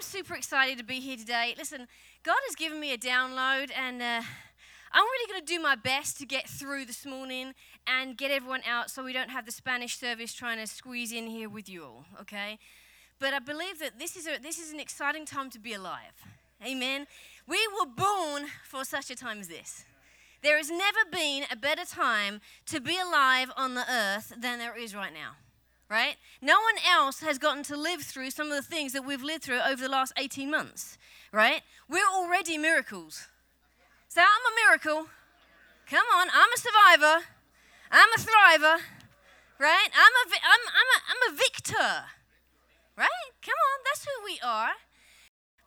I'm super excited to be here today. Listen, God has given me a download, and uh, I'm really going to do my best to get through this morning and get everyone out so we don't have the Spanish service trying to squeeze in here with you all, okay? But I believe that this is, a, this is an exciting time to be alive. Amen. We were born for such a time as this. There has never been a better time to be alive on the earth than there is right now right? No one else has gotten to live through some of the things that we've lived through over the last 18 months, right? We're already miracles. So I'm a miracle. Come on, I'm a survivor. I'm a thriver, right? I'm a, I'm, I'm a, I'm a victor, right? Come on, that's who we are.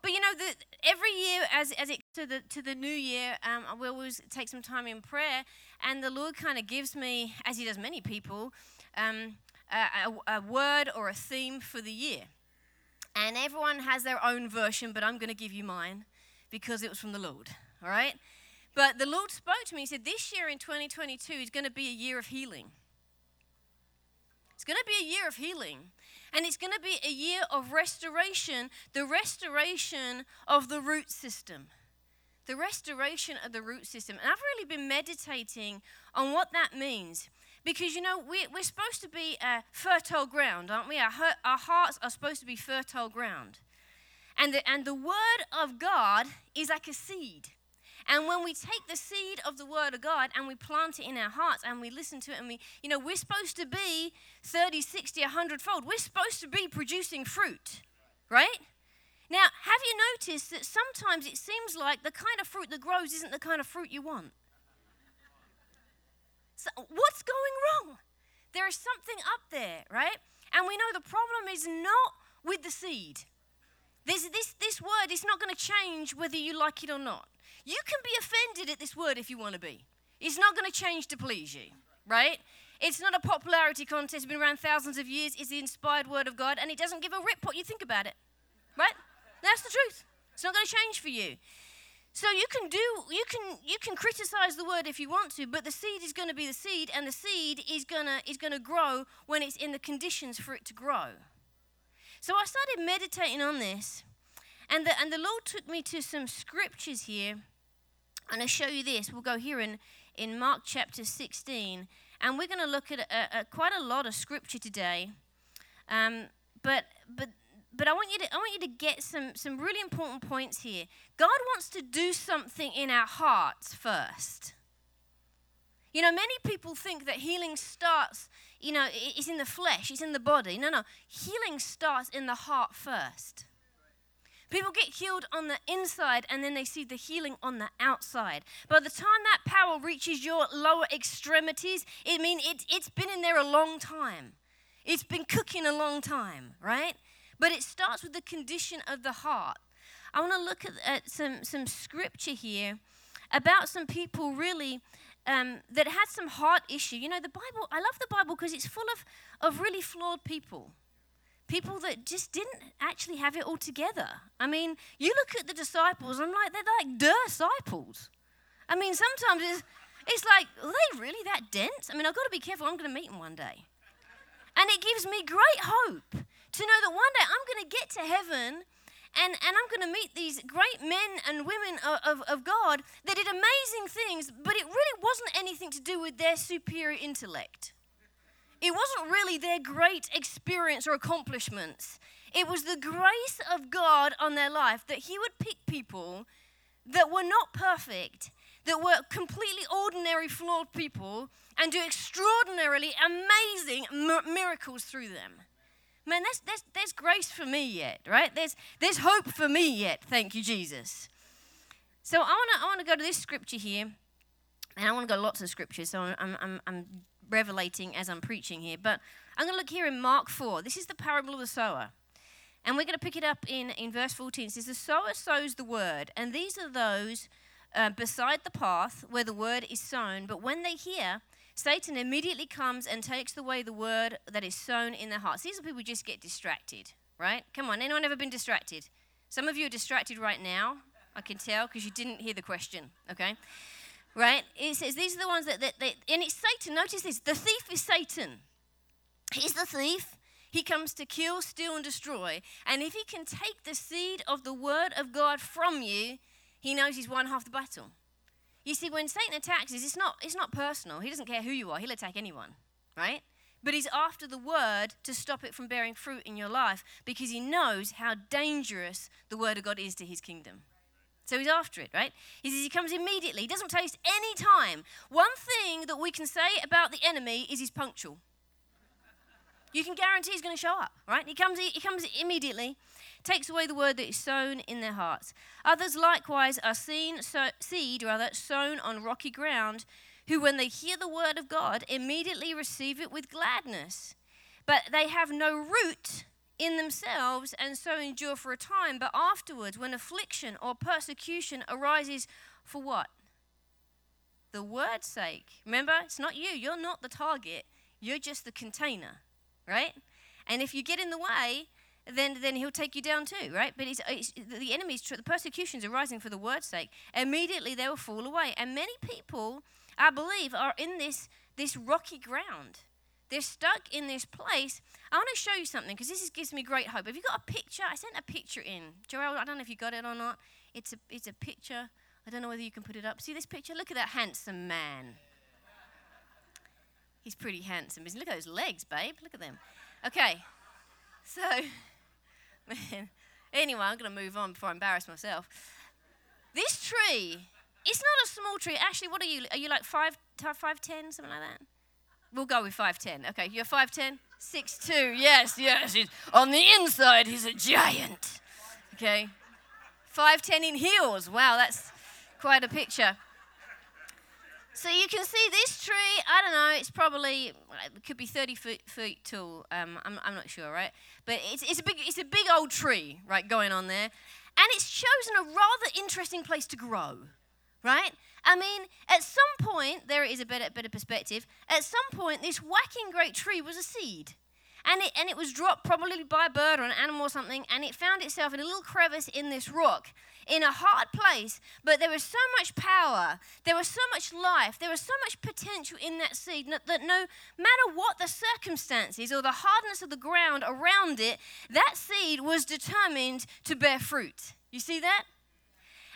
But you know, the, every year as, as it to the to the new year, um, we always take some time in prayer, and the Lord kind of gives me, as He does many people, um, a, a, word or a theme for the year. And everyone has their own version, but I'm going to give you mine because it was from the Lord. All right? But the Lord spoke to me. He said, This year in 2022 is going to be a year of healing. It's going to be a year of healing. And it's going to be a year of restoration, the restoration of the root system. The restoration of the root system. And I've really been meditating on what that means. Because, you know, we, we're supposed to be a fertile ground, aren't we? Our, our hearts are supposed to be fertile ground. And the, and the Word of God is like a seed. And when we take the seed of the Word of God and we plant it in our hearts and we listen to it and we, you know, we're supposed to be 30, 60, 100 fold. We're supposed to be producing fruit, right? Now, have you noticed that sometimes it seems like the kind of fruit that grows isn't the kind of fruit you want? So what's going wrong? There is something up there, right? And we know the problem is not with the seed. This, this, this word is not going to change whether you like it or not. You can be offended at this word if you want to be. It's not going to change to please you, right? It's not a popularity contest. It's been around thousands of years. It's the inspired word of God, and it doesn't give a rip what you think about it, right? That's the truth. It's not going to change for you. So you can do you can you can criticize the word if you want to, but the seed is going to be the seed, and the seed is gonna is gonna grow when it's in the conditions for it to grow. So I started meditating on this, and the and the Lord took me to some scriptures here, and I show you this. We'll go here in in Mark chapter 16, and we're going to look at a, a, quite a lot of scripture today. Um, but but but I want you to I want you to get some some really important points here. God wants to do something in our hearts first. You know, many people think that healing starts, you know, it's in the flesh, it's in the body. No, no. Healing starts in the heart first. People get healed on the inside and then they see the healing on the outside. By the time that power reaches your lower extremities, it means it, it's been in there a long time. It's been cooking a long time, right? But it starts with the condition of the heart. I want to look at, at some, some scripture here about some people really um, that had some heart issue. You know, the Bible, I love the Bible because it's full of, of really flawed people. People that just didn't actually have it all together. I mean, you look at the disciples, I'm like, they're like disciples. I mean, sometimes it's, it's like, are they really that dense? I mean, I've got to be careful. I'm going to meet them one day. And it gives me great hope to know that one day I'm going to get to heaven and, and I'm going to meet these great men and women of, of, of, God that did amazing things, but it really wasn't anything to do with their superior intellect. It wasn't really their great experience or accomplishments. It was the grace of God on their life that He would pick people that were not perfect, that were completely ordinary, flawed people, and do extraordinarily amazing miracles through them. Man, there's, there's, there's grace for me yet, right? There's, there's hope for me yet. Thank you, Jesus. So I want to I wanna go to this scripture here, and I want to go lots of scriptures, so I'm, I'm, I'm revelating as I'm preaching here. But I'm going to look here in Mark 4. This is the parable of the sower. And we're going to pick it up in, in verse 14. It says, The sower sows the word, and these are those uh, beside the path where the word is sown. But when they hear, Satan immediately comes and takes away the word that is sown in their hearts. These are people who just get distracted, right? Come on, anyone ever been distracted? Some of you are distracted right now. I can tell because you didn't hear the question, okay? Right? It says these are the ones that, that, that, and it's Satan. Notice this the thief is Satan. He's the thief. He comes to kill, steal, and destroy. And if he can take the seed of the word of God from you, he knows he's won half the battle. You see, when Satan attacks it's not, it's not personal. He doesn't care who you are, he'll attack anyone, right? But he's after the word to stop it from bearing fruit in your life because he knows how dangerous the word of God is to his kingdom. So he's after it, right? He says he comes immediately. He doesn't taste any time. One thing that we can say about the enemy is he's punctual you can guarantee he's going to show up, right? He comes, he comes immediately, takes away the word that is sown in their hearts. Others likewise are seen, so, seed rather, sown on rocky ground, who when they hear the word of God immediately receive it with gladness. But they have no root in themselves and so endure for a time. But afterwards, when affliction or persecution arises for what? The word's sake. Remember, it's not you. You're not the target. You're just the container right? And if you get in the way, then then he'll take you down too, right? But it's, it's, uh, the enemy's the persecutions are rising for the word's sake. Immediately they will fall away, and many people, I believe, are in this this rocky ground. They're stuck in this place. I want to show you something because this is, gives me great hope. Have you got a picture? I sent a picture in, Joel. I don't know if you got it or not. It's a it's a picture. I don't know whether you can put it up. See this picture? Look at that handsome man. He's pretty handsome. Look at those legs, babe. Look at them. Okay. So, Anyway, I'm going to move on before I embarrass myself. This tree, it's not a small tree. Actually, what are you? Are you like 5, 5'10, something like that? We'll go with 5'10. Okay, you're 5'10? 6'2. Yes, yes. He's, on the inside, he's a giant. Okay. 5'10 in heels. Wow, that's quite a picture. So you can see this tree, I don't know, it's probably, it could be 30 feet, feet tall. Um, I'm, I'm not sure, right? But it's, it's, a big, it's a big old tree, right, going on there. And it's chosen a rather interesting place to grow, right? I mean, at some point, there is a better, better perspective. At some point, this whacking great tree was a seed. And it, and it was dropped probably by a bird or an animal or something, and it found itself in a little crevice in this rock in a hard place, but there was so much power, there was so much life, there was so much potential in that seed that no matter what the circumstances or the hardness of the ground around it, that seed was determined to bear fruit. You see that?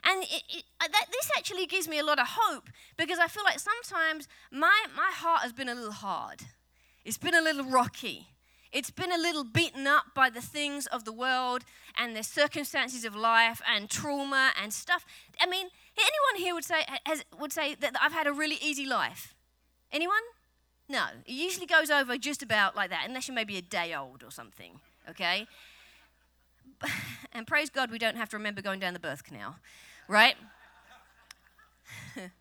And it, it, uh, that, this actually gives me a lot of hope because I feel like sometimes my, my heart has been a little hard. It's been a little rocky. It's been a little beaten up by the things of the world and the circumstances of life and trauma and stuff. I mean, anyone here would say has, would say that I've had a really easy life? Anyone? No. It usually goes over just about like that, unless you're maybe a day old or something. Okay. And praise God, we don't have to remember going down the birth canal, right? but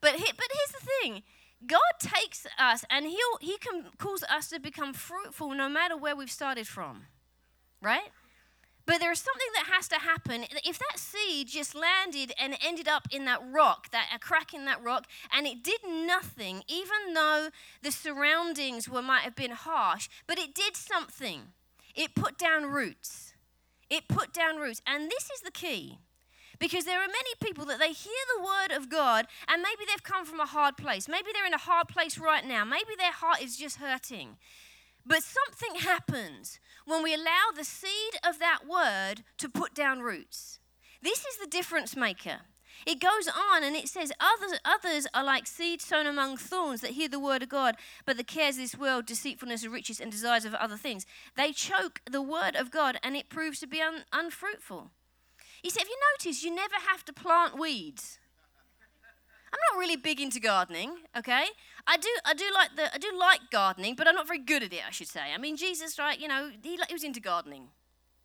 but here's the thing God takes us and he'll, He can cause us to become fruitful no matter where we've started from, right? But there's something that has to happen. If that seed just landed and ended up in that rock, that a crack in that rock, and it did nothing, even though the surroundings were might have been harsh, but it did something. It put down roots. It put down roots, and this is the key. Because there are many people that they hear the word of God and maybe they've come from a hard place. Maybe they're in a hard place right now. Maybe their heart is just hurting. But something happens when we allow the seed of that word to put down roots. This is the difference maker. It goes on and it says, others, others are like seed sown among thorns that hear the word of God, but the cares of this world, deceitfulness of riches, and desires of other things, they choke the word of God and it proves to be un- unfruitful. He said, Have you noticed you never have to plant weeds? I'm not really big into gardening, okay? I do, I do like the, I do like gardening, but I'm not very good at it. I should say. I mean, Jesus, right? You know, he, he was into gardening.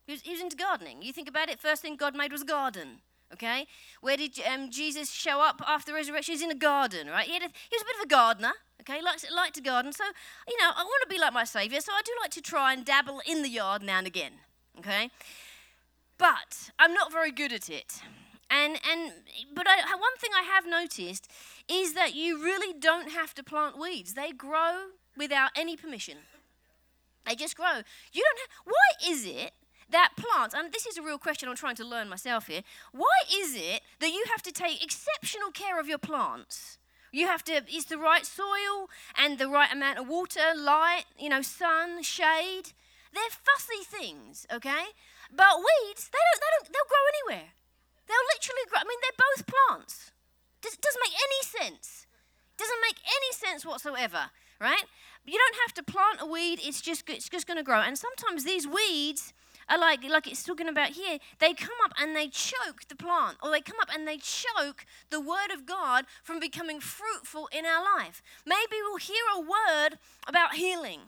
He was, he was into gardening. You think about it. First thing God made was a garden. Okay, where did um, Jesus show up after the resurrection? He's in a garden, right? He, a, he was a bit of a gardener. Okay, likes liked to garden. So, you know, I want to be like my Savior. So I do like to try and dabble in the yard now and again. Okay, but I'm not very good at it. And, and but I, one thing I have noticed is that you really don't have to plant weeds. They grow without any permission. They just grow. You don't have, why is it that plants, and this is a real question I'm trying to learn myself here, why is it that you have to take exceptional care of your plants? You have to, it's the right soil and the right amount of water, light, you know, sun, shade. They're fussy things, okay? But weeds, they don't, they don't, they'll grow anywhere. They'll literally grow. I mean, they're both plants. It doesn't make any sense. Doesn't make any sense whatsoever, right? You don't have to plant a weed. It's just, it's just going to grow. And sometimes these weeds, are like like it's talking about here they come up and they choke the plant or they come up and they choke the word of god from becoming fruitful in our life maybe we'll hear a word about healing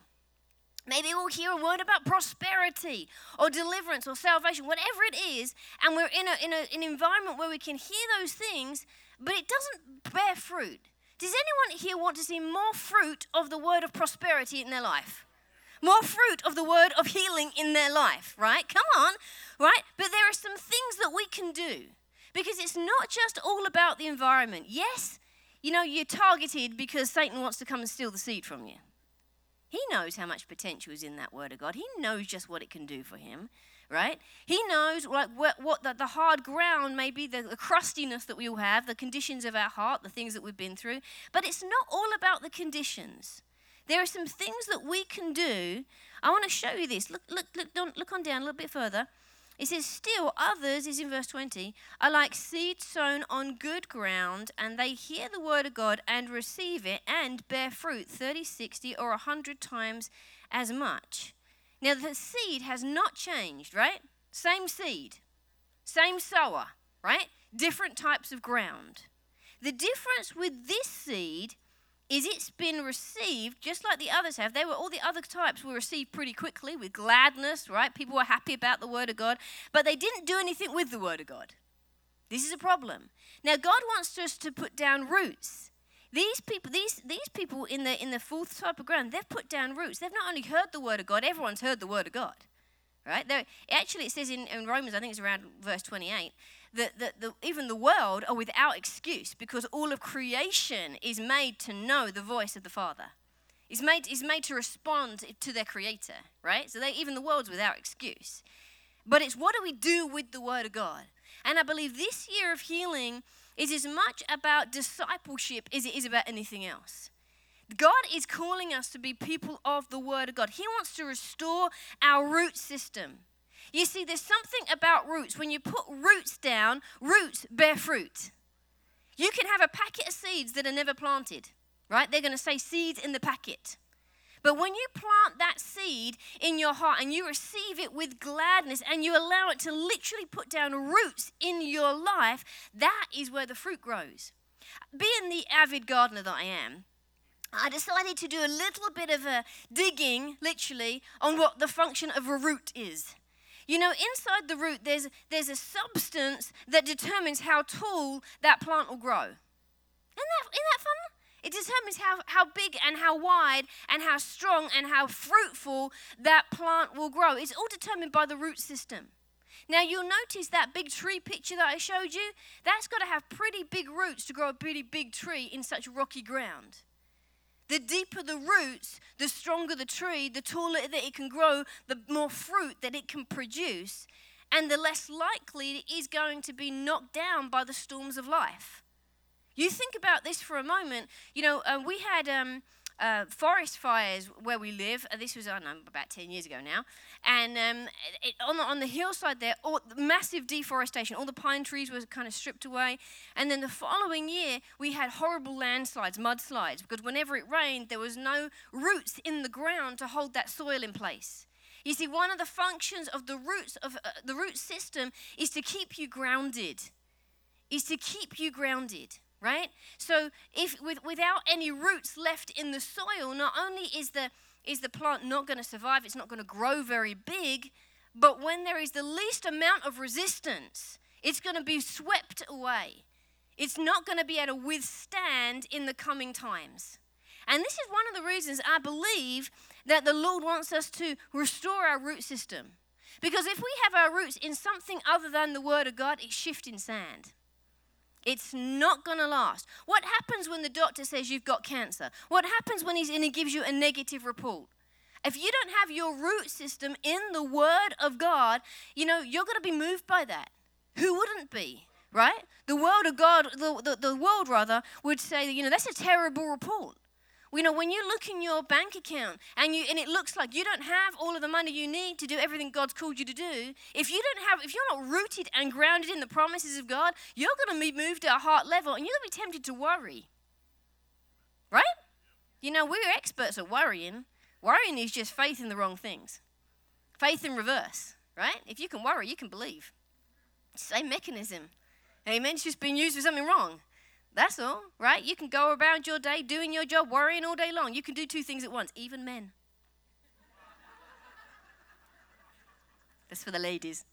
Maybe we'll hear a word about prosperity or deliverance or salvation, whatever it is, and we're in, a, in a, an environment where we can hear those things, but it doesn't bear fruit. Does anyone here want to see more fruit of the word of prosperity in their life? more fruit of the word of healing in their life, right? Come on, right? But there are some things that we can do because it's not just all about the environment. Yes, you know, you're targeted because Satan wants to come and steal the seed from you. He knows how much potential is in that word of God. He knows just what it can do for him, right? He knows like what, what the, the hard ground may be, the, the crustiness that we all have, the conditions of our heart, the things that we've been through. But it's not all about the conditions. There are some things that we can do. I want to show you this. Look, look, look, look on down a little bit further. It says, Still others, is in verse 20, are like seed sown on good ground, and they hear the word of God and receive it and bear fruit 30, 60, or 100 times as much. Now, the seed has not changed, right? Same seed, same sower, right? Different types of ground. The difference with this seed is it's been received just like the others have. They were all the other types were received pretty quickly with gladness, right? People were happy about the word of God, but they didn't do anything with the word of God. This is a problem. Now God wants us to put down roots. These people, these, these people in the in the fourth type of ground, they've put down roots. They've not only heard the word of God, everyone's heard the word of God. Right? They're, actually, it says in, in Romans, I think it's around verse 28, that, that the, even the world are without excuse because all of creation is made to know the voice of the Father. Is made, is made to respond to their Creator, right? So they, even the world's without excuse. But it's what do we do with the Word of God? And I believe this year of healing is as much about discipleship as it is about anything else. God is calling us to be people of the Word of God. He wants to restore our root system. You see, there's something about roots. When you put roots down, roots bear fruit. You can have a packet of seeds that are never planted, right? They're going to say seeds in the packet. But when you plant that seed in your heart and you receive it with gladness and you allow it to literally put down roots in your life, that is where the fruit grows. Being the avid gardener that I am, I decided to do a little bit of a digging, literally, on what the function of a root is. You know, inside the root, there's, there's a substance that determines how tall that plant will grow. Isn't that, isn't that fun? It determines how, how big and how wide and how strong and how fruitful that plant will grow. It's all determined by the root system. Now, you'll notice that big tree picture that I showed you, that's got to have pretty big roots to grow a pretty big tree in such rocky ground. The deeper the roots, the stronger the tree, the taller that it can grow, the more fruit that it can produce, and the less likely it is going to be knocked down by the storms of life. You think about this for a moment. You know, uh, we had um, uh, forest fires where we live. This was, I know, about 10 years ago now. And um, it, on, the, on the hillside there, all, massive deforestation. All the pine trees were kind of stripped away. And then the following year, we had horrible landslides, mudslides, because whenever it rained, there was no roots in the ground to hold that soil in place. You see, one of the functions of the roots of uh, the root system is to keep you grounded. Is to keep you grounded right? So if with, without any roots left in the soil, not only is the is the plant not going to survive, it's not going to grow very big, but when there is the least amount of resistance, it's going to be swept away. It's not going to be able to withstand in the coming times. And this is one of the reasons I believe that the Lord wants us to restore our root system. Because if we have our roots in something other than the Word of God, it's shifting sand. It's not going to last. What happens when the doctor says you've got cancer? What happens when he's, and he gives you a negative report? If you don't have your root system in the Word of God, you know, you're going to be moved by that. Who wouldn't be? right? The world of God, the, the, the world rather, would say, you know, that's a terrible report. You know, when you look in your bank account and you and it looks like you don't have all of the money you need to do everything God's called you to do, if you don't have, if you're not rooted and grounded in the promises of God, you're going to be moved to a heart level and you're going to be tempted to worry. Right? You know, we're experts at worrying. Worrying is just faith in the wrong things. Faith in reverse, right? If you can worry, you can believe. Same mechanism. Amen. It's just being used for something wrong. That's all, right? You can go around your day doing your job, worrying all day long. You can do two things at once, even men. That's for the ladies,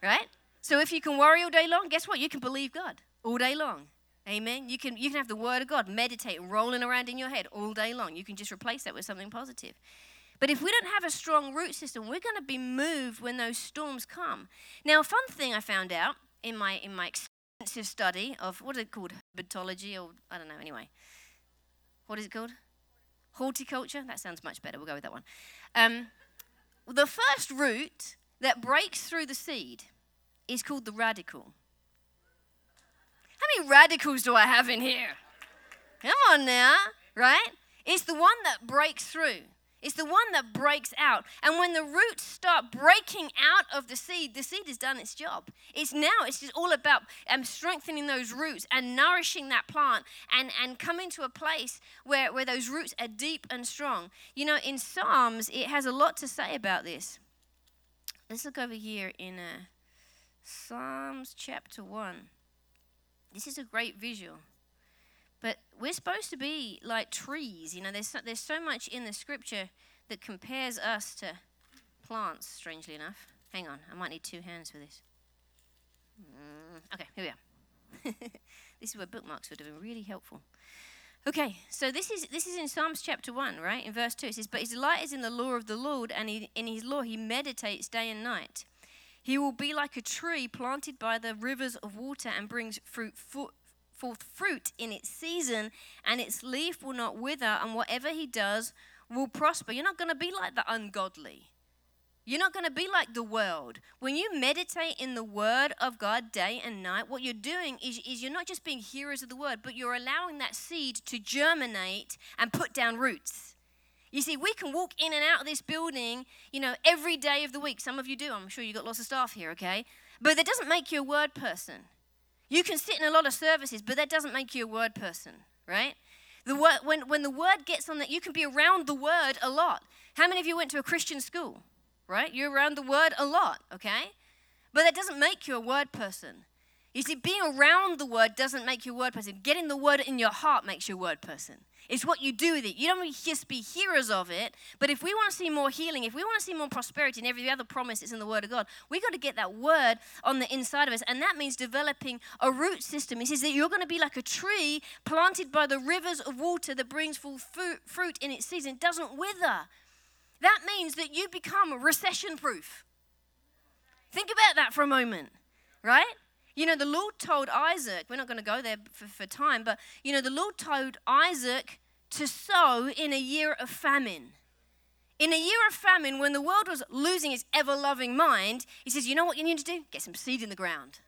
right? So if you can worry all day long, guess what? You can believe God all day long. Amen. You can you can have the word of God meditate rolling around in your head all day long. You can just replace that with something positive. But if we don't have a strong root system, we're going to be moved when those storms come. Now, a fun thing I found out in my in my study of what is it called, herpetology or I don't know. Anyway, what is it called? Horticulture. That sounds much better. We'll go with that one. Um, the first root that breaks through the seed is called the radicle. How many radicals do I have in here? Come on now, right? It's the one that breaks through. It's the one that breaks out. And when the roots start breaking out of the seed, the seed has done its job. It's now, it's just all about um, strengthening those roots and nourishing that plant and, and coming to a place where, where those roots are deep and strong. You know, in Psalms, it has a lot to say about this. Let's look over here in uh, Psalms chapter 1. This is a great visual. But we're supposed to be like trees. You know, there's so, there's so much in the scripture that compares us to plants, strangely enough. Hang on, I might need two hands for this. Mm, okay, here we are. this is where bookmarks would have been really helpful. Okay, so this is this is in Psalms chapter one, right? In verse two, it says, "But his light is in the law of the Lord, and he, in his law he meditates day and night. He will be like a tree planted by the rivers of water and brings fruit, forth fruit in its season, and its leaf will not wither, and whatever he does will prosper. You're not going to be like the ungodly. You're not going to be like the world. When you meditate in the word of God day and night, what you're doing is, is you're not just being hearers of the word, but you're allowing that seed to germinate and put down roots. You see, we can walk in and out of this building, you know, every day of the week. Some of you do. I'm sure you've got lots of staff here, okay? But that doesn't make you a word person. You can sit in a lot of services, but that doesn't make you a word person, right? The word, when, when the word gets on that, you can be around the word a lot. How many of you went to a Christian school, right? You're around the word a lot, okay? But that doesn't make you a word person. You see, being around the word doesn't make you a word person. Getting the word in your heart makes you a word person. It's what you do with it. You don't just be hearers of it, but if we want to see more healing, if we want to see more prosperity and every other promise is in the Word of God, we've got to get that Word on the inside of us. And that means developing a root system. He says that you're going to be like a tree planted by the rivers of water that brings full fruit in its season. It doesn't wither. That means that you become recession proof. Think about that for a moment, right? You know, the Lord told Isaac, we're not going to go there for, for time, but, you know, the Lord told Isaac to sow in a year of famine. In a year of famine, when the world was losing its ever loving mind, he says, You know what you need to do? Get some seed in the ground.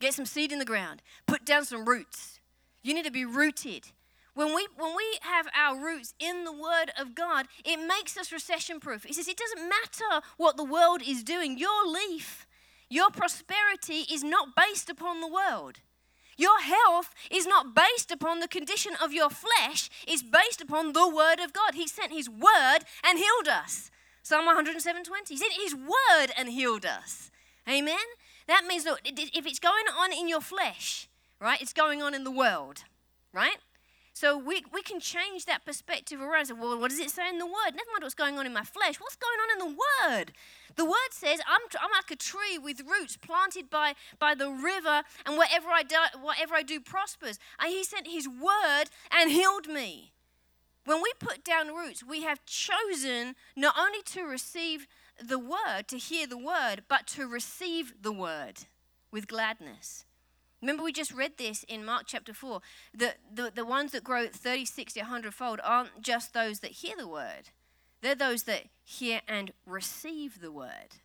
Get some seed in the ground. Put down some roots. You need to be rooted. When we, when we have our roots in the Word of God, it makes us recession proof. He says, It doesn't matter what the world is doing, your leaf your prosperity is not based upon the world. Your health is not based upon the condition of your flesh, it's based upon the word of God. He sent his word and healed us. Psalm 107:20. He sent his word and healed us. Amen. That means look, if it's going on in your flesh, right, it's going on in the world, right? So we, we can change that perspective around. Well, what does it say in the Word? Never mind what's going on in my flesh. What's going on in the Word? The word says, I'm, I'm like a tree with roots planted by, by the river, and whatever I, do, whatever I do prospers. And he sent his word and healed me. When we put down roots, we have chosen not only to receive the word, to hear the word, but to receive the word with gladness. Remember, we just read this in Mark chapter 4. The, the, the ones that grow 30, 60, 100 fold aren't just those that hear the word, they're those that hear and receive the word.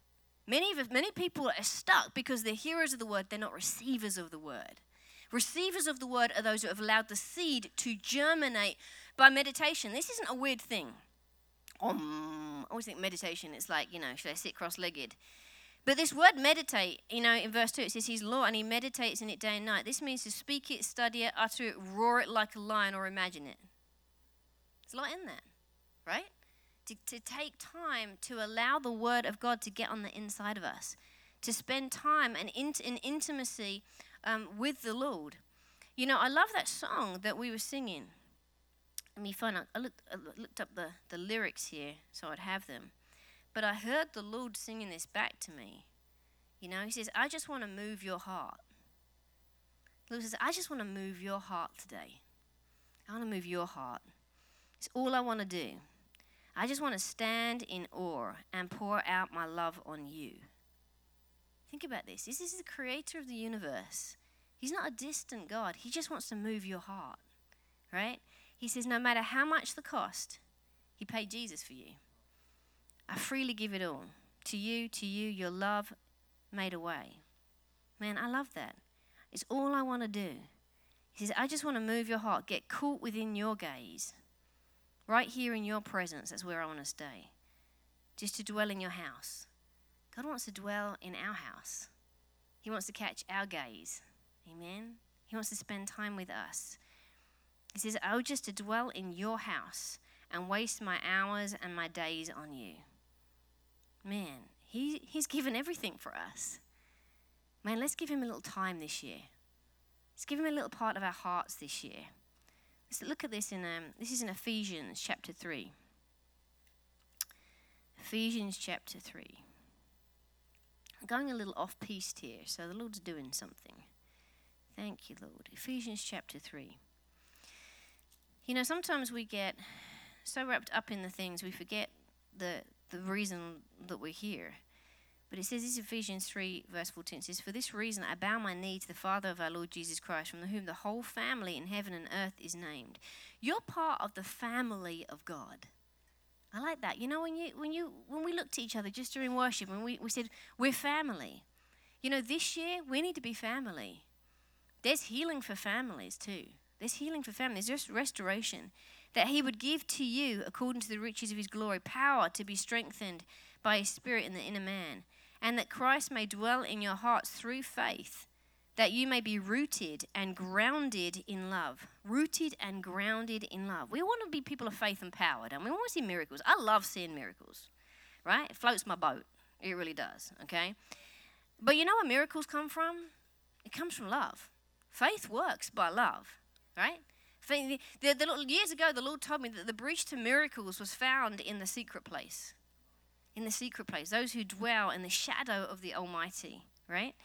Many, of, many people are stuck because they're hearers of the word, they're not receivers of the word. Receivers of the word are those who have allowed the seed to germinate by meditation. This isn't a weird thing. Um, I always think meditation, it's like, you know, should I sit cross legged? But this word meditate, you know, in verse 2, it says he's law and he meditates in it day and night. This means to speak it, study it, utter it, roar it like a lion, or imagine it. There's a lot in that, right? To, to take time to allow the word of God to get on the inside of us, to spend time and in, in intimacy um, with the Lord. You know, I love that song that we were singing. Let me find out. I looked, I looked up the, the lyrics here so I'd have them. But I heard the Lord singing this back to me. You know, He says, I just want to move your heart. The Lord says, I just want to move your heart today. I want to move your heart. It's all I want to do. I just want to stand in awe and pour out my love on you. Think about this. This is the creator of the universe. He's not a distant God. He just wants to move your heart, right? He says, no matter how much the cost, He paid Jesus for you. I freely give it all to you, to you, your love made away. Man, I love that. It's all I want to do. He says, I just want to move your heart, get caught within your gaze, right here in your presence. That's where I want to stay. Just to dwell in your house. God wants to dwell in our house, He wants to catch our gaze. Amen. He wants to spend time with us. He says, would just to dwell in your house and waste my hours and my days on you. Man, he, He's given everything for us. Man, let's give Him a little time this year. Let's give Him a little part of our hearts this year. Look at this in, um, this is in Ephesians chapter 3. Ephesians chapter 3. I'm going a little off piste here, so the Lord's doing something. Thank you, Lord. Ephesians chapter 3. You know, sometimes we get so wrapped up in the things we forget the, the reason that we're here. But it says this Ephesians 3, verse 14 it says, For this reason I bow my knee to the Father of our Lord Jesus Christ, from whom the whole family in heaven and earth is named. You're part of the family of God. I like that. You know, when you when you when we looked at each other just during worship and we, we said, We're family. You know, this year we need to be family. There's healing for families too. There's healing for families. There's restoration that he would give to you, according to the riches of his glory, power to be strengthened by his spirit in the inner man, and that Christ may dwell in your hearts through faith, that you may be rooted and grounded in love. Rooted and grounded in love. We want to be people of faith and power, we? We want to see miracles. I love seeing miracles, right? It floats my boat. It really does, okay? But you know where miracles come from? It comes from love. Faith works by love, right? The, the, the, years ago, the Lord told me that the bridge to miracles was found in the secret place. In the secret place, those who dwell in the shadow of the Almighty, right?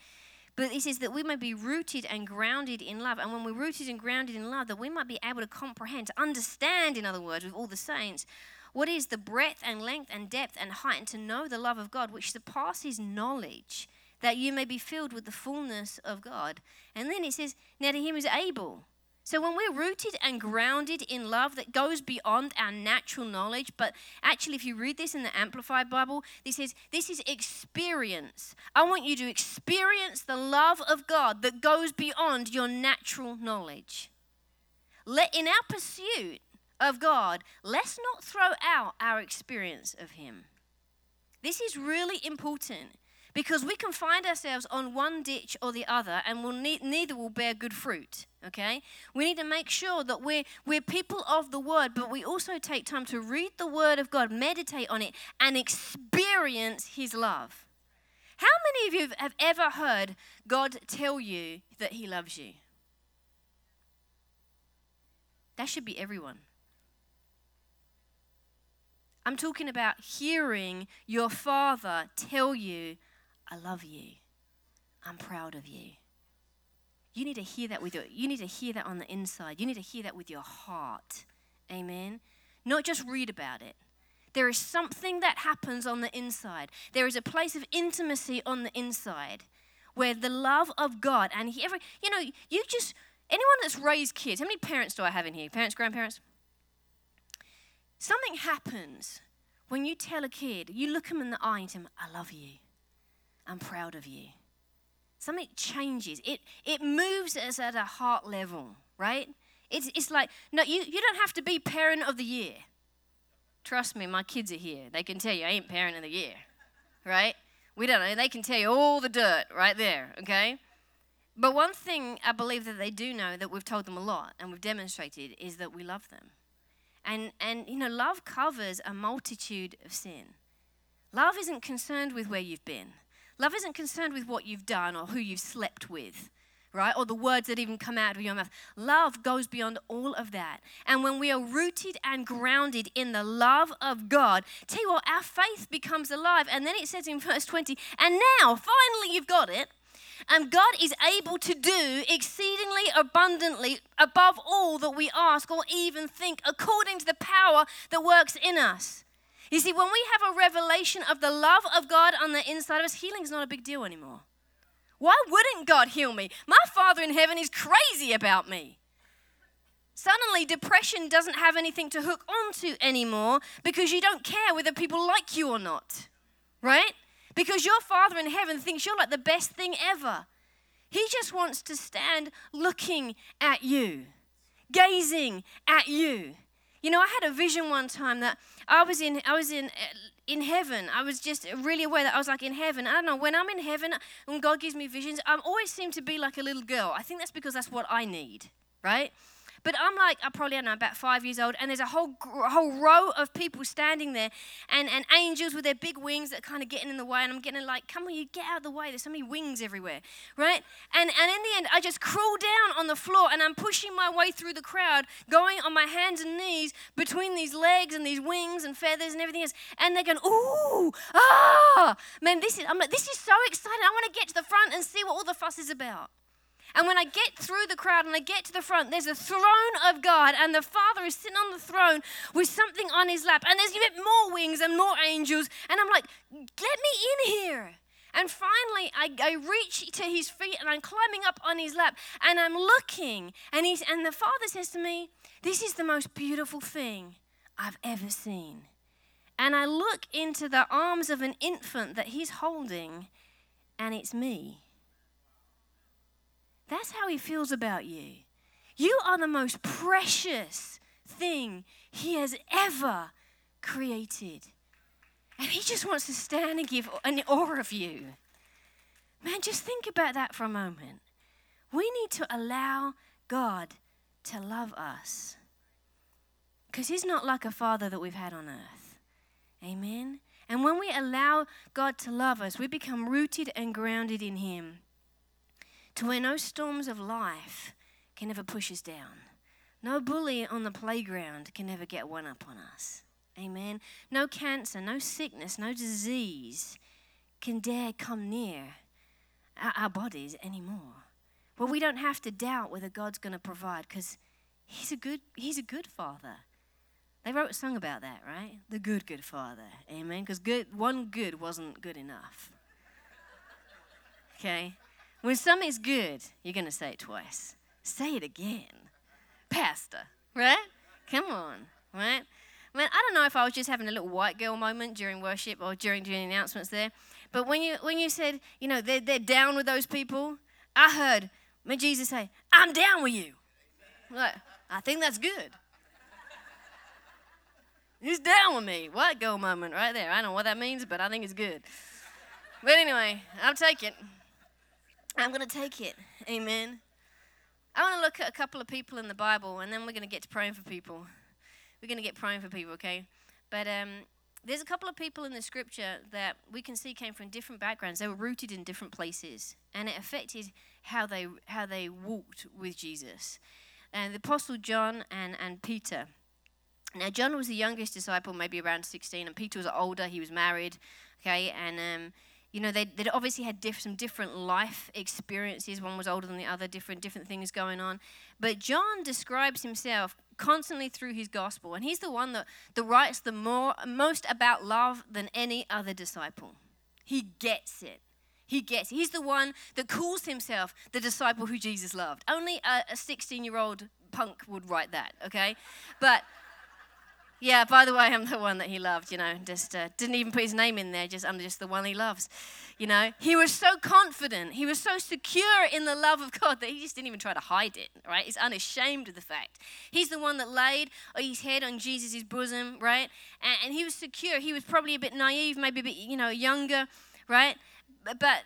But he says that we may be rooted and grounded in love. And when we're rooted and grounded in love, that we might be able to comprehend, to understand, in other words, with all the saints, what is the breadth and length and depth and height, and to know the love of God, which surpasses knowledge, that you may be filled with the fullness of God. And then he says, Now to him is able so when we're rooted and grounded in love that goes beyond our natural knowledge, but actually, if you read this in the Amplified Bible, this says this is experience. I want you to experience the love of God that goes beyond your natural knowledge. Let in our pursuit of God, let's not throw out our experience of Him. This is really important because we can find ourselves on one ditch or the other and we'll ne- neither will bear good fruit okay? We need to make sure that we're, we're people of the word but we also take time to read the word of god meditate on it and experience his love. How many of you have ever heard god tell you that he loves you? That should be everyone. I'm talking about hearing your father tell you I love you. I'm proud of you. You need to hear that with your you need to hear that on the inside. You need to hear that with your heart. Amen. Not just read about it. There is something that happens on the inside. There is a place of intimacy on the inside where the love of God and he, every you know, you just anyone that's raised kids, how many parents do I have in here? Parents, grandparents? Something happens when you tell a kid, you look them in the eye and tell I love you. I'm proud of you. Something changes. It, it moves us at a heart level, right? It's, it's like, no, you, you don't have to be parent of the year. Trust me, my kids are here. They can tell you I ain't parent of the year, right? We don't know. They can tell you all the dirt right there, okay? But one thing I believe that they do know that we've told them a lot and we've demonstrated is that we love them. And, and you know, love covers a multitude of sin. Love isn't concerned with where you've been. Love isn't concerned with what you've done or who you've slept with, right? Or the words that even come out of your mouth. Love goes beyond all of that. And when we are rooted and grounded in the love of God, tell you what, our faith becomes alive. And then it says in verse 20, and now, finally, you've got it. And God is able to do exceedingly abundantly above all that we ask or even think, according to the power that works in us. You see, when we have a revelation of the love of God on the inside of us, healing is not a big deal anymore. Why wouldn't God heal me? My Father in heaven is crazy about me. Suddenly, depression doesn't have anything to hook onto anymore because you don't care whether people like you or not, right? Because your Father in heaven thinks you're like the best thing ever. He just wants to stand looking at you, gazing at you. You know, I had a vision one time that I was in I was in uh, in heaven. I was just really aware that I was like in heaven. I don't know, when I'm in heaven, when God gives me visions, I always seem to be like a little girl. I think that's because that's what I need, right? But I'm like, I probably don't know, about five years old, and there's a whole whole row of people standing there, and, and angels with their big wings that are kind of getting in the way, and I'm getting like, come on, you get out of the way. There's so many wings everywhere, right? And and in the end, I just crawl down on the floor, and I'm pushing my way through the crowd, going on my hands and knees between these legs and these wings and feathers and everything else, and they're going, ooh, ah, man, this is I'm like, this is so exciting. I want to get to the front and see what all the fuss is about. And when I get through the crowd and I get to the front, there's a throne of God, and the Father is sitting on the throne with something on his lap. And there's bit more wings and more angels. And I'm like, let me in here. And finally, I, I reach to his feet and I'm climbing up on his lap and I'm looking. And, he's, and the Father says to me, This is the most beautiful thing I've ever seen. And I look into the arms of an infant that he's holding, and it's me. That's how he feels about you. You are the most precious thing he has ever created. And he just wants to stand and give an awe of you. Man, just think about that for a moment. We need to allow God to love us. Because he's not like a father that we've had on earth. Amen? And when we allow God to love us, we become rooted and grounded in him to where no storms of life can ever push us down. No bully on the playground can ever get one up on us. Amen. No cancer, no sickness, no disease can dare come near our, bodies anymore. Well, we don't have to doubt whether God's going to provide because he's a good he's a good father. They wrote a song about that, right? The good good father. Amen. Because good one good wasn't good enough. Okay? When something's good, you're going to say it twice. Say it again. Pastor, right? Come on, right? Man, I don't know if I was just having a little white girl moment during worship or during, during announcements there, but when you when you said, you know, they're, they're down with those people, I heard when Jesus say, I'm down with you. Like, I think that's good. He's down with me. White girl moment right there. I don't know what that means, but I think it's good. But anyway, I'll take it. I'm going to take it. Amen. I want to look at a couple of people in the Bible, and then we're going to get to praying for people. We're going to get praying for people, okay? But um, there's a couple of people in the scripture that we can see came from different backgrounds. They were rooted in different places, and it affected how they how they walked with Jesus. And the apostle John and and Peter. Now John was the youngest disciple, maybe around 16, and Peter was older. He was married, okay, and um, you know, they they obviously had diff- some different life experiences. One was older than the other, different different things going on. But John describes himself constantly through his gospel, and he's the one that, that writes the more most about love than any other disciple. He gets it. He gets it. He's the one that calls himself the disciple who Jesus loved. Only a 16 year old punk would write that, okay? But Yeah, by the way, I'm the one that he loved, you know, just uh, didn't even put his name in there, just I'm just the one he loves. You know, he was so confident, he was so secure in the love of God that he just didn't even try to hide it, right? He's unashamed of the fact. He's the one that laid his head on Jesus' bosom, right? And, and he was secure. He was probably a bit naive, maybe a bit, you know, younger, right? But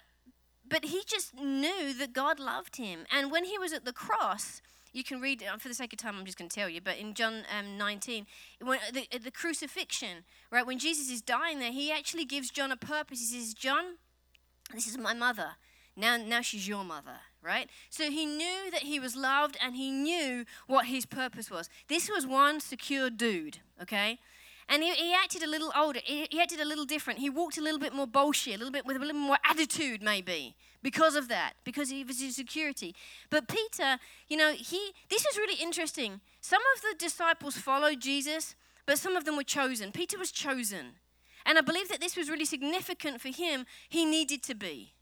but he just knew that God loved him. And when he was at the cross, you can read, for the sake of time, I'm just going to tell you, but in John um, 19, when, the, the crucifixion, right, when Jesus is dying there, he actually gives John a purpose. He says, John, this is my mother. Now, now she's your mother, right? So he knew that he was loved and he knew what his purpose was. This was one secure dude, okay? And he, he acted a little older. He, he, acted a little different. He walked a little bit more bullshit, a little bit with a little more attitude, maybe, because of that, because he was his security. But Peter, you know, he this is really interesting. Some of the disciples followed Jesus, but some of them were chosen. Peter was chosen. And I believe that this was really significant for him. He needed to be.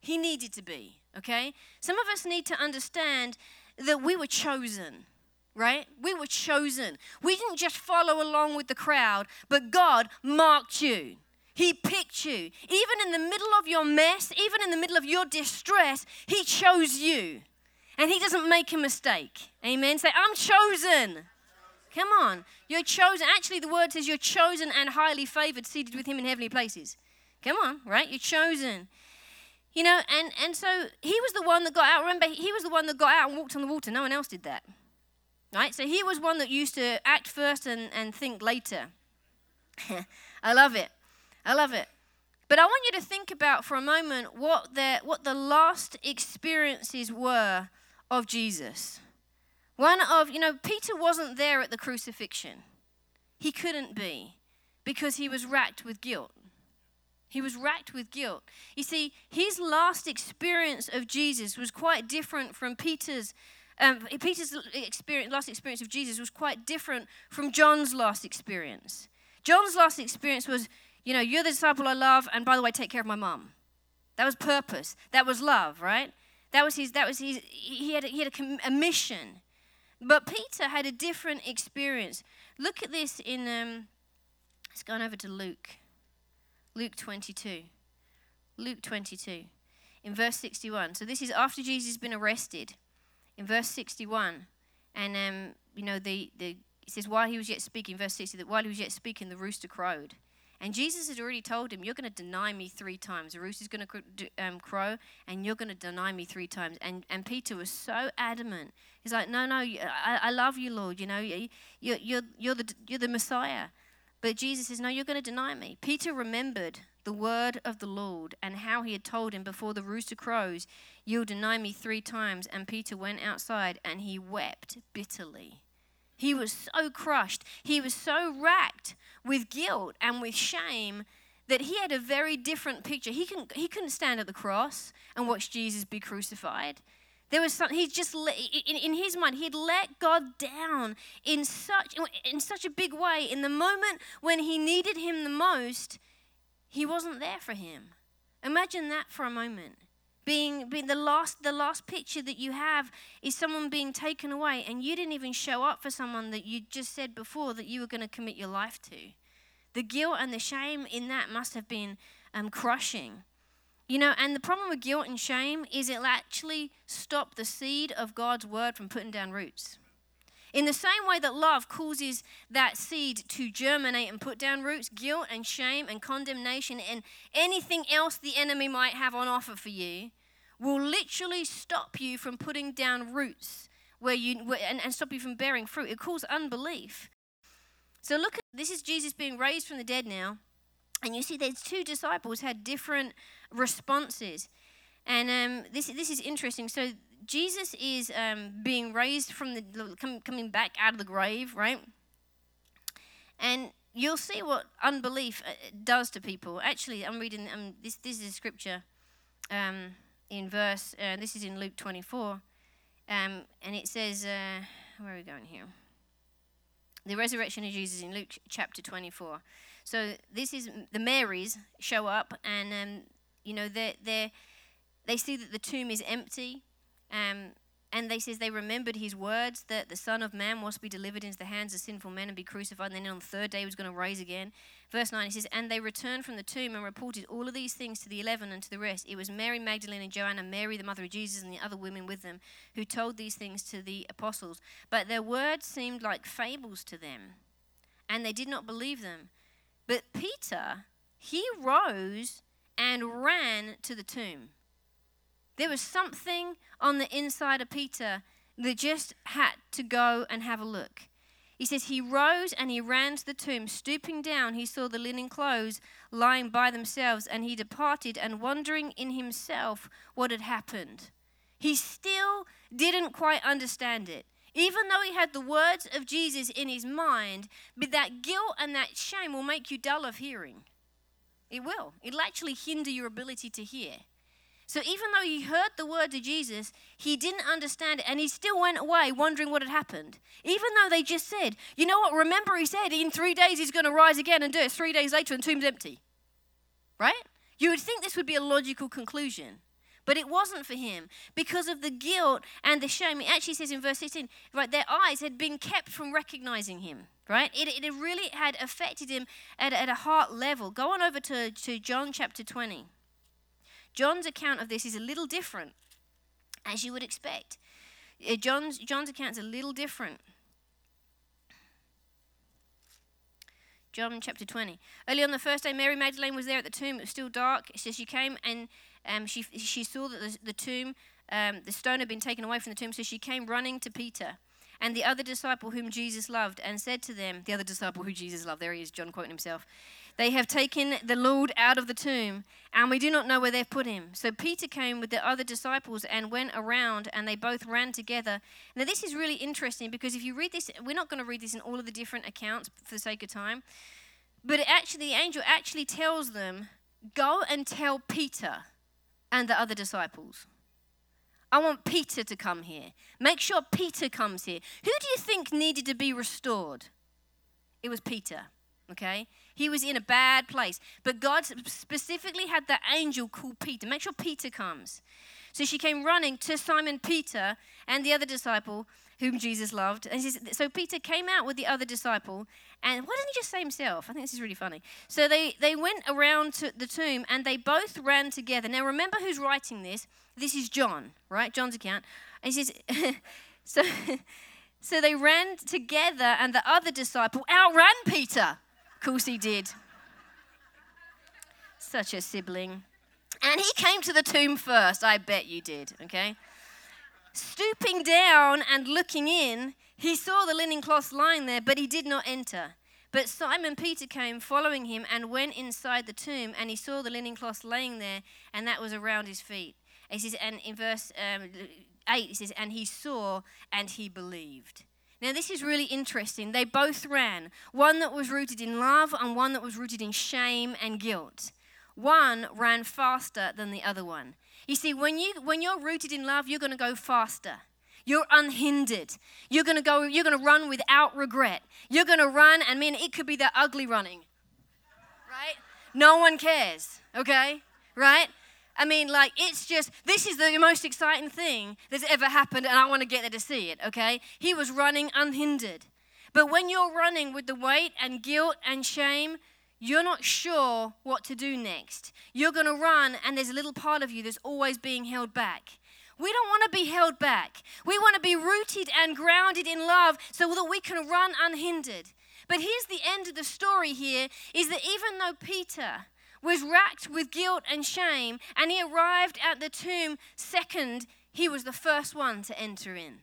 He needed to be, okay? Some of us need to understand that we were chosen right? We were chosen. We didn't just follow along with the crowd, but God marked you. He picked you. Even in the middle of your mess, even in the middle of your distress, He chose you. And He doesn't make a mistake. Amen. Say, I'm chosen. Come on. You're chosen. Actually, the word says you're chosen and highly favored, seated with Him in heavenly places. Come on, right? You're chosen. You know, and, and so He was the one that got out. Remember, He was the one that got out and walked on the water. No one else did that. Right? So he was one that used to act first and, and think later. I love it. I love it. But I want you to think about for a moment what the, what the last experiences were of Jesus. One of, you know, Peter wasn't there at the crucifixion. He couldn't be because he was racked with guilt. He was racked with guilt. You see, his last experience of Jesus was quite different from Peter's um, Peter's experience, last experience of Jesus was quite different from John's last experience. John's last experience was, you know, you're the disciple I love, and by the way, take care of my mom. That was purpose. That was love, right? That was his. That was his. He had. A, he had a, a mission. But Peter had a different experience. Look at this in. Um, let's go over to Luke. Luke 22. Luke 22, in verse 61. So this is after Jesus has been arrested in verse 61. And, um, you know, the, the, it says, while he was yet speaking, verse 60, that while he was yet speaking, the rooster crowed. And Jesus had already told him, You're going to deny me three times. The rooster's going to crow, and you're going to deny me three times. And, and Peter was so adamant. He's like, No, no, I, I love you, Lord. You know, you, you're, you're, the, you're the Messiah. But Jesus says, No, you're going to deny me. Peter remembered the word of the Lord and how he had told him before the rooster crows, You'll deny me three times. And Peter went outside and he wept bitterly. He was so crushed. He was so racked with guilt and with shame that he had a very different picture. He, can, he couldn't stand at the cross and watch Jesus be crucified. There was something he just in, in his mind he'd let God down in such in such a big way in the moment when he needed him the most he wasn't there for him. Imagine that for a moment. Being, being the last the last picture that you have is someone being taken away and you didn't even show up for someone that you just said before that you were going to commit your life to. The guilt and the shame in that must have been um, crushing. You know, and the problem with guilt and shame is it'll actually stop the seed of God's word from putting down roots. In the same way that love causes that seed to germinate and put down roots, guilt and shame and condemnation and anything else the enemy might have on offer for you will literally stop you from putting down roots where you and, and stop you from bearing fruit. It causes unbelief. So look at this is Jesus being raised from the dead now. And you see these two disciples had different responses. And um, this, this is interesting. So Jesus is um, being raised from the coming back out of the grave, right? And you'll see what unbelief uh, does to people. Actually, I'm reading um, this. This is a scripture um, in verse. Uh, this is in Luke 24, um, and it says, uh, "Where are we going here?" The resurrection of Jesus in Luke chapter 24. So this is the Marys show up, and um, you know they they they see that the tomb is empty. Um, and they says they remembered his words that the Son of Man must be delivered into the hands of sinful men and be crucified, and then on the third day he was going to rise again. Verse 9, he says, And they returned from the tomb and reported all of these things to the eleven and to the rest. It was Mary Magdalene and Joanna, Mary the mother of Jesus, and the other women with them, who told these things to the apostles. But their words seemed like fables to them, and they did not believe them. But Peter, he rose and ran to the tomb. There was something on the inside of Peter that just had to go and have a look. He says, He rose and he ran to the tomb. Stooping down, he saw the linen clothes lying by themselves, and he departed and wondering in himself what had happened. He still didn't quite understand it. Even though he had the words of Jesus in his mind, but that guilt and that shame will make you dull of hearing. It will. It'll actually hinder your ability to hear. So even though he heard the words of Jesus, he didn't understand it and he still went away wondering what had happened. Even though they just said, you know what, remember he said in three days he's going to rise again and do it. Three days later and tomb's empty. Right? You would think this would be a logical conclusion. But it wasn't for him because of the guilt and the shame. It actually says in verse 16, right, their eyes had been kept from recognizing him, right? It, it really had affected him at, at a heart level. Go on over to, to John chapter 20. John's account of this is a little different, as you would expect. Uh, John's, John's account is a little different. John chapter 20. Early on the first day, Mary Magdalene was there at the tomb. It was still dark. So she came and um, she, she saw that the, the tomb, um, the stone had been taken away from the tomb. So she came running to Peter and the other disciple whom Jesus loved and said to them, the other disciple who Jesus loved, there he is, John quoting himself. They have taken the Lord out of the tomb, and we do not know where they've put him. So Peter came with the other disciples and went around, and they both ran together. Now, this is really interesting because if you read this, we're not going to read this in all of the different accounts for the sake of time, but actually, the angel actually tells them, Go and tell Peter and the other disciples. I want Peter to come here. Make sure Peter comes here. Who do you think needed to be restored? It was Peter, okay? He was in a bad place. But God specifically had the angel call Peter. Make sure Peter comes. So she came running to Simon Peter and the other disciple whom Jesus loved. And says, so Peter came out with the other disciple. And why didn't he just say himself? I think this is really funny. So they, they went around to the tomb and they both ran together. Now remember who's writing this. This is John, right? John's account. And he says, so, so they ran together and the other disciple outran Peter course he did. Such a sibling. And he came to the tomb first. I bet you did, okay? Stooping down and looking in, he saw the linen cloth lying there, but he did not enter. But Simon Peter came following him and went inside the tomb, and he saw the linen cloth laying there, and that was around his feet. He says, and in verse um, 8, he says, and he saw and he believed. Now, this is really interesting. They both ran, one that was rooted in love and one that was rooted in shame and guilt. One ran faster than the other one. You see, when, you, when you're rooted in love, you're going to go faster. You're unhindered. You're going to go, you're going to run without regret. You're going to run, and mean, it could be that ugly running, right? No one cares, okay? Right? I mean, like, it's just, this is the most exciting thing that's ever happened, and I want to get there to see it, okay? He was running unhindered. But when you're running with the weight and guilt and shame, you're not sure what to do next. You're going to run, and there's a little part of you that's always being held back. We don't want to be held back. We want to be rooted and grounded in love so that we can run unhindered. But here's the end of the story here is that even though Peter was racked with guilt and shame, and he arrived at the tomb second. He was the first one to enter in.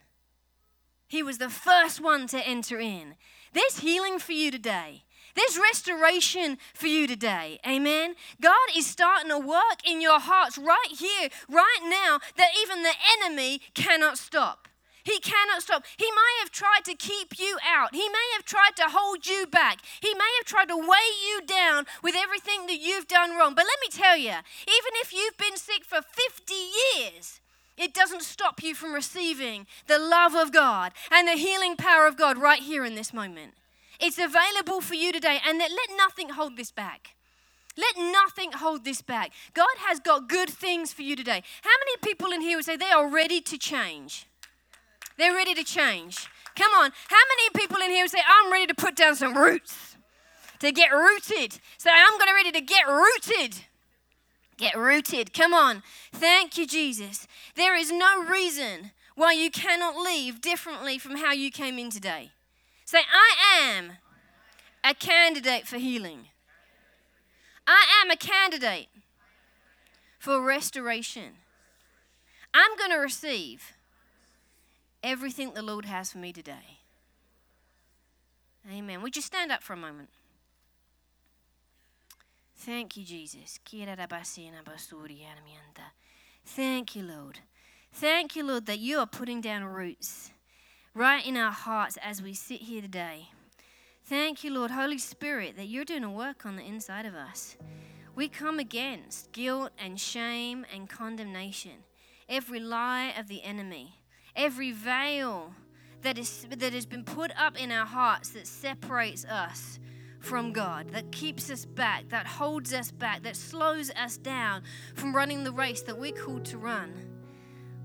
He was the first one to enter in. There's healing for you today. There's restoration for you today. Amen. God is starting to work in your hearts right here, right now, that even the enemy cannot stop. He cannot stop. He may have tried to keep you out. He may have tried to hold you back. He may have tried to weigh you down with everything that you've done wrong. But let me tell you, even if you've been sick for 50 years, it doesn't stop you from receiving the love of God and the healing power of God right here in this moment. It's available for you today, and let nothing hold this back. Let nothing hold this back. God has got good things for you today. How many people in here would say they are ready to change? They're ready to change. Come on. How many people in here say, I'm ready to put down some roots? To get rooted. Say, I'm going to ready to get rooted. Get rooted. Come on. Thank you, Jesus. There is no reason why you cannot leave differently from how you came in today. Say, I am a candidate for healing. I am a candidate for restoration. I'm going to receive everything the Lord has for me today. Amen. Would you stand up for a moment? Thank you, Jesus. Thank you, Lord. Thank you, Lord, that you are putting down roots right in our hearts as we sit here today. Thank you, Lord, Holy Spirit, that you're doing a work on the inside of us. We come against guilt and shame and condemnation, every lie of the enemy, every veil that, is, that has been put up in our hearts that separates us from God, that keeps us back, that holds us back, that slows us down from running the race that we're called to run.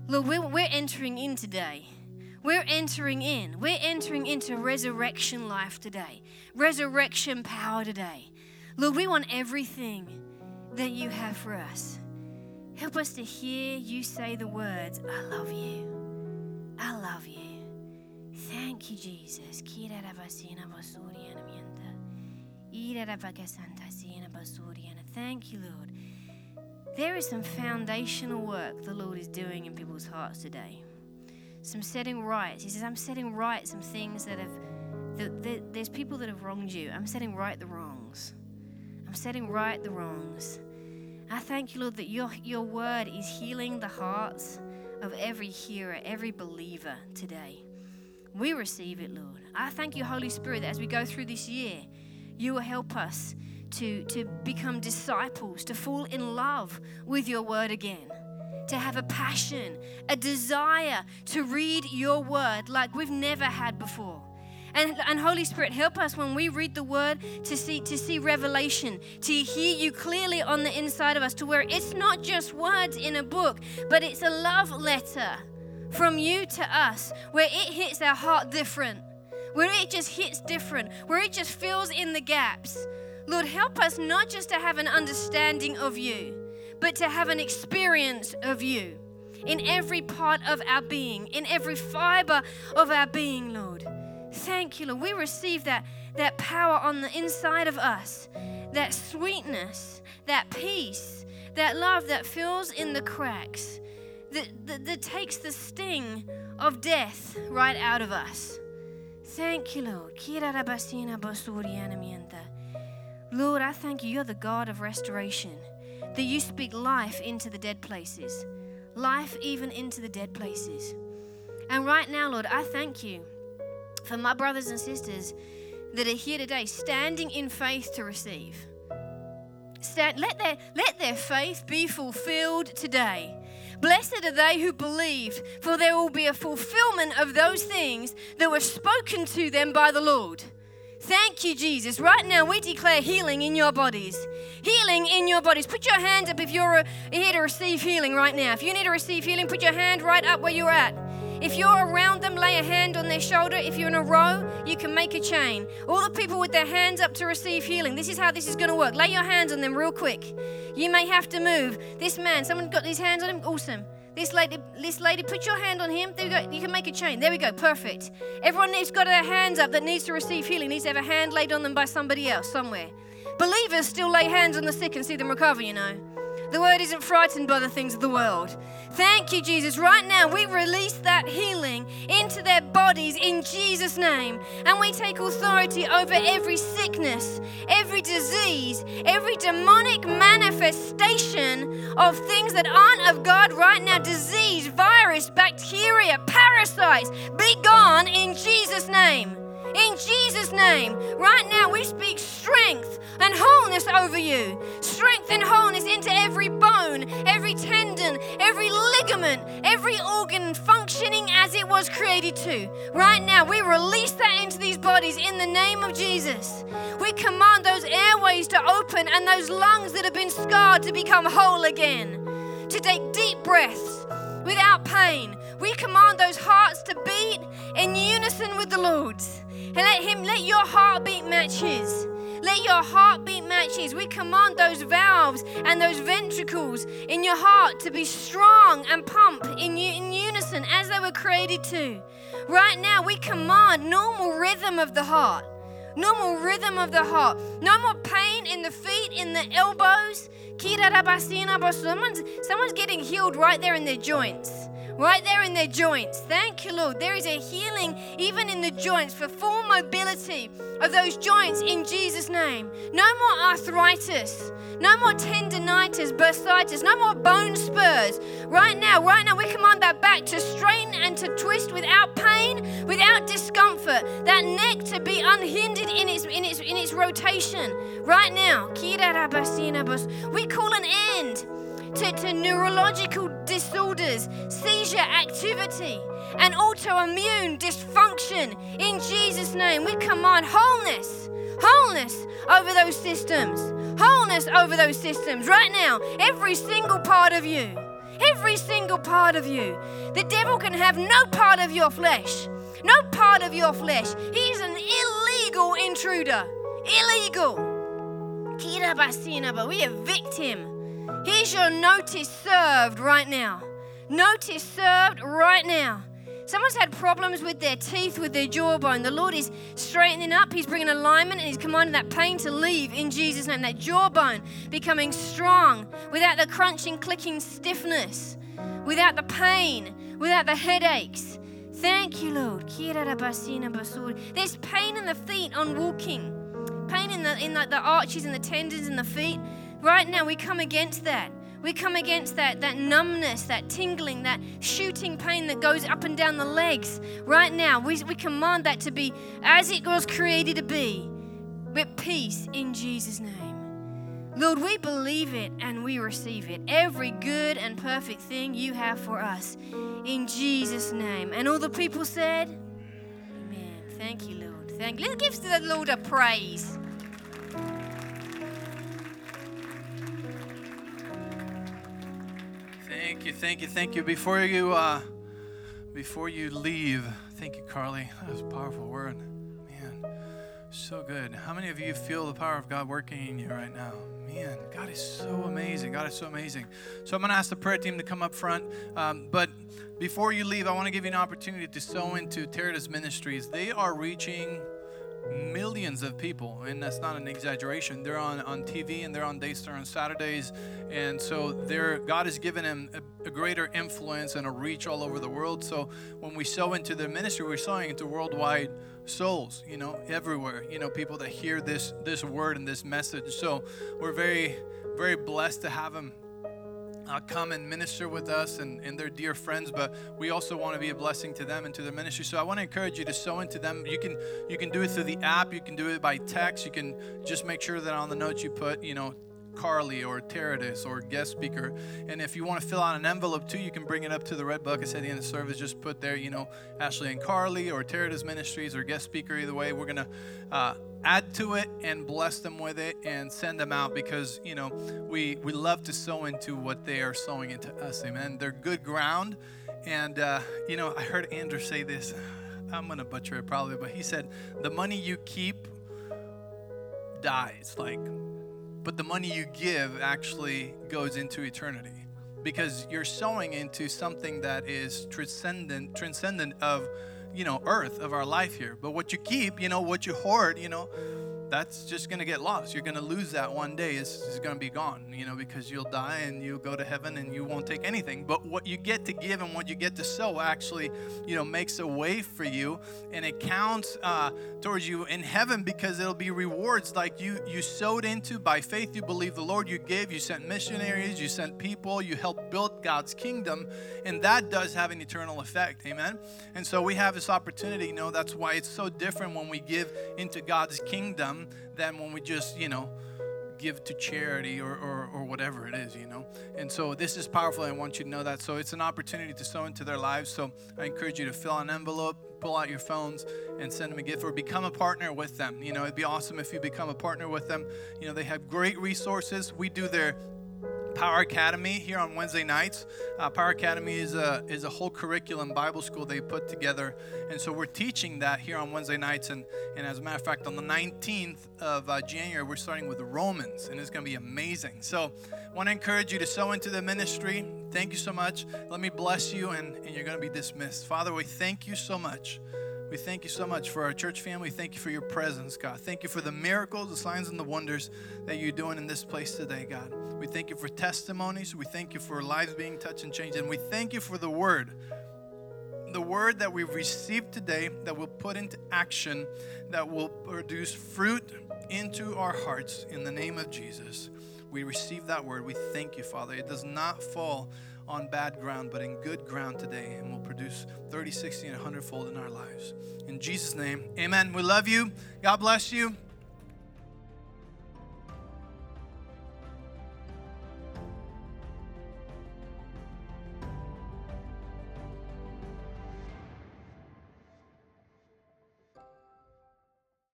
Lord, we're, we're entering in today. We're entering in. We're entering into resurrection life today, resurrection power today. Lord, we want everything that you have for us. Help us to hear you say the words, I love you. I love you. Thank you, Jesus. Thank you, Lord. There is some foundational work the Lord is doing in people's hearts today. Some setting right. He says, I'm setting right some things that have, that, that, there's people that have wronged you. I'm setting right the wrongs. I'm setting right the wrongs. I thank you, Lord, that your, your word is healing the hearts of every hearer, every believer today. We receive it, Lord. I thank you, Holy Spirit, that as we go through this year, you will help us to, to become disciples, to fall in love with your word again, to have a passion, a desire to read your word like we've never had before. And, and Holy Spirit, help us when we read the word to see to see revelation, to hear you clearly on the inside of us, to where it's not just words in a book, but it's a love letter from you to us, where it hits our heart different, where it just hits different, where it just fills in the gaps. Lord, help us not just to have an understanding of you, but to have an experience of you in every part of our being, in every fiber of our being, Lord. Thank you, Lord. We receive that, that power on the inside of us, that sweetness, that peace, that love that fills in the cracks, that, that, that takes the sting of death right out of us. Thank you, Lord. Lord, I thank you. You're the God of restoration, that you speak life into the dead places, life even into the dead places. And right now, Lord, I thank you for my brothers and sisters that are here today standing in faith to receive. Stand, let, their, let their faith be fulfilled today. Blessed are they who believe, for there will be a fulfillment of those things that were spoken to them by the Lord. Thank you, Jesus. Right now, we declare healing in your bodies. Healing in your bodies. Put your hand up if you're here to receive healing right now. If you need to receive healing, put your hand right up where you're at. If you're around them, lay a hand on their shoulder. If you're in a row, you can make a chain. All the people with their hands up to receive healing. This is how this is going to work. Lay your hands on them real quick. You may have to move. This man, someone got these hands on him. Awesome. This lady, this lady, put your hand on him. There we go. You can make a chain. There we go. Perfect. Everyone needs got their hands up that needs to receive healing needs to have a hand laid on them by somebody else somewhere. Believers still lay hands on the sick and see them recover. You know. The word isn't frightened by the things of the world. Thank you, Jesus. Right now, we release that healing into their bodies in Jesus' name. And we take authority over every sickness, every disease, every demonic manifestation of things that aren't of God right now disease, virus, bacteria, parasites be gone in Jesus' name. In Jesus' name, right now we speak strength and wholeness over you. Strength and wholeness into every bone, every tendon, every ligament, every organ functioning as it was created to. Right now, we release that into these bodies in the name of Jesus. We command those airways to open and those lungs that have been scarred to become whole again. To take deep breaths without pain, We command those hearts to beat in unison with the Lord's. And let Him, let your heartbeat match His. Let your heartbeat match His. We command those valves and those ventricles in your heart to be strong and pump in, in unison as they were created to. Right now, we command normal rhythm of the heart. Normal rhythm of the heart. No more pain in the feet, in the elbows. Someone's, someone's getting healed right there in their joints right there in their joints. Thank you, Lord. There is a healing even in the joints for full mobility of those joints in Jesus' name. No more arthritis. No more tendonitis, bursitis, no more bone spurs. Right now, right now, we command that back to straighten and to twist without pain, without discomfort. That neck to be unhindered in its in its in its rotation. Right now, we call an end to, to neurological disorders, seizure activity, and autoimmune dysfunction. In Jesus' name, we command wholeness, wholeness over those systems, wholeness over those systems right now. Every single part of you, every single part of you. The devil can have no part of your flesh, no part of your flesh. He's an illegal intruder, illegal. But we evict him Here's your notice served right now. Notice served right now. Someone's had problems with their teeth, with their jawbone. The Lord is straightening up. He's bringing alignment and He's commanding that pain to leave in Jesus' name. That jawbone becoming strong without the crunching, clicking stiffness, without the pain, without the headaches. Thank you, Lord. There's pain in the feet on walking, pain in the in the, the arches and the tendons in the feet. Right now, we come against that. We come against that, that numbness, that tingling, that shooting pain that goes up and down the legs. Right now, we, we command that to be as it was created to be, with peace in Jesus' name. Lord, we believe it and we receive it. Every good and perfect thing you have for us in Jesus' name. And all the people said, Amen. Thank you, Lord. Thank. Let's give the Lord a praise. Thank you, thank you, thank you. Before you, uh, before you leave, thank you, Carlie. That was a powerful word, man. So good. How many of you feel the power of God working in you right now? God is so amazing. God is so amazing. So I'm going to ask the prayer team to come up front. Um, but before you leave, I want to give you an opportunity to sow into Terradez Ministries. They are reaching millions of people, and that's not an exaggeration. They're on, on TV and they're on Daystar on Saturdays, and so they're, God has given them a, a, greater influence and a reach all over the world. So when we sow into the ministry, we're sowing into worldwide souls, you know, everywhere. You know, people that hear this this word and this message. So we're very very blessed to have them uh, come and minister with us and, and their dear friends, but we also want to be a blessing to them and to their ministry. So I want to encourage you to sow into them. You can you can do it through the app, you can do it by text, you can just make sure that on the notes you put, you know, Carlie or Terradez or guest speaker. And if you want to fill out an envelope too, you can bring it up to the red buckets at the end of the service. Just put there, you know, Ashley and Carlie or Terradez Ministries or guest speaker. Either way, we're gonna uh, add to it and bless them with it and send them out because you know we we love to sow into what they are sowing into us. Amen. They're good ground, and uh, you know I heard Andrew say this. I'm gonna butcher it probably, but he said the money you keep dies like but the money you give actually goes into eternity because you're sowing into something that is transcendent transcendent of you know earth of our life here. But what you keep you know what you hoard you know that's just going to get lost. You're going to lose that one day. It's, it's going to be gone, you know, because you'll die and you'll go to heaven and you won't take anything. But what you get to give and what you get to sow actually, you know, makes a way for you and it counts uh, towards you in heaven because it'll be rewards like you you sowed into by faith. You believe the Lord. You gave. You sent missionaries. You sent people. You helped build God's kingdom, and that does have an eternal effect. Amen. And so we have this opportunity. You know, that's why it's so different when we give into God's kingdom than when we just, you know, give to charity or, or, or, whatever it is, you know. And so this is powerful. I want you to know that. So it's an opportunity to sow into their lives. So I encourage you to fill an envelope, pull out your phones, and send them a gift or become a partner with them. You know, it'd be awesome if you become a partner with them. You know, they have great resources. We do their Power Academy here on Wednesday nights. Uh, Power Academy is a is a whole curriculum Bible school they put together, and so we're teaching that here on Wednesday nights. And and as a matter of fact, on the 19th of uh, January, we're starting with Romans, and it's going to be amazing. So, I want to encourage you to sow into the ministry. Thank you so much. Let me bless you, and, and you're going to be dismissed. Father, we thank you so much. We thank you so much for our church family. Thank you for your presence, God. Thank you for the miracles, the signs, and the wonders that you're doing in this place today, God. We thank you for testimonies. We thank you for lives being touched and changed. And we thank you for the word. The word that we've received today that we'll put into action, that will produce fruit into our hearts in the name of Jesus. We receive that word. We thank you, Father. It does not fall on bad ground, but in good ground today, and will produce 30, 60, and 100 fold in our lives. In Jesus' name, amen. We love you. God bless you.